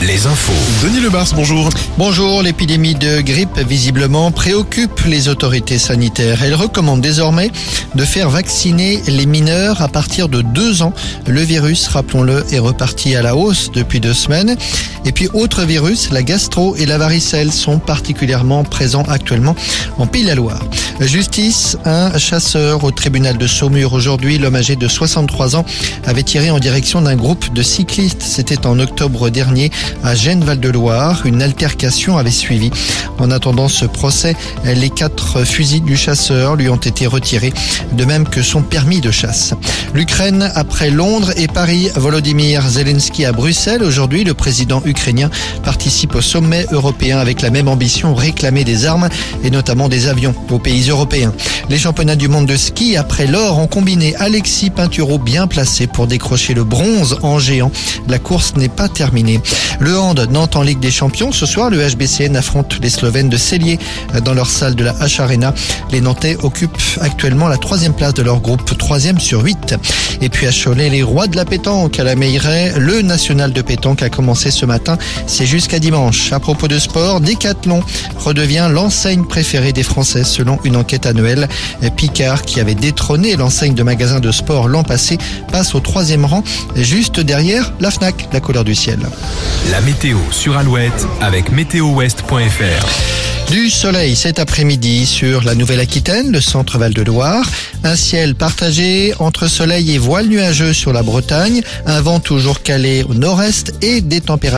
les infos. Denis Lebars, bonjour. Bonjour, l'épidémie de grippe visiblement préoccupe les autorités sanitaires. Elle recommande désormais de faire vacciner les mineurs à partir de deux ans. Le virus, rappelons-le, est reparti à la hausse depuis deux semaines. Et puis, autre virus, la gastro et la varicelle sont particulièrement présents actuellement en Pays-la-Loire. Justice, un chasseur au tribunal de Saumur aujourd'hui, l'homme âgé de 63 ans, avait tiré en direction d'un groupe de cyclistes. C'était en octobre dernier à Gênes-Val-de-Loire. Une altercation avait suivi. En attendant ce procès, les quatre fusils du chasseur lui ont été retirés, de même que son permis de chasse. L'Ukraine après Londres et Paris, Volodymyr Zelensky à Bruxelles. Aujourd'hui, le président ukrainien participe au sommet européen avec la même ambition, réclamer des armes et notamment des avions aux pays européens. Les championnats du monde de ski après l'or ont combiné Alexis Pinturo bien placé pour décrocher le bronze en géant. La course n'est pas terminée. Le hand Nantes en Ligue des Champions. Ce soir, le HBCN affronte les Slovènes de Cellier dans leur salle de la H Arena. Les Nantais occupent actuellement la troisième place de leur groupe, troisième sur huit. Et puis à Cholet, les rois de la pétanque à la Meilleray. Le national de pétanque a commencé ce matin. C'est jusqu'à dimanche. À propos de sport, Decathlon redevient l'enseigne préférée des Français selon une enquête annuelle. Picard, qui avait détrôné l'enseigne de magasins de sport l'an passé, passe au troisième rang, juste derrière la FNAC, la couleur du ciel. La météo sur Alouette avec météo-ouest.fr. Du soleil cet après-midi sur la Nouvelle-Aquitaine, le centre Val-de-Loire. Un ciel partagé entre soleil et voile nuageux sur la Bretagne. Un vent toujours calé au nord-est et des températures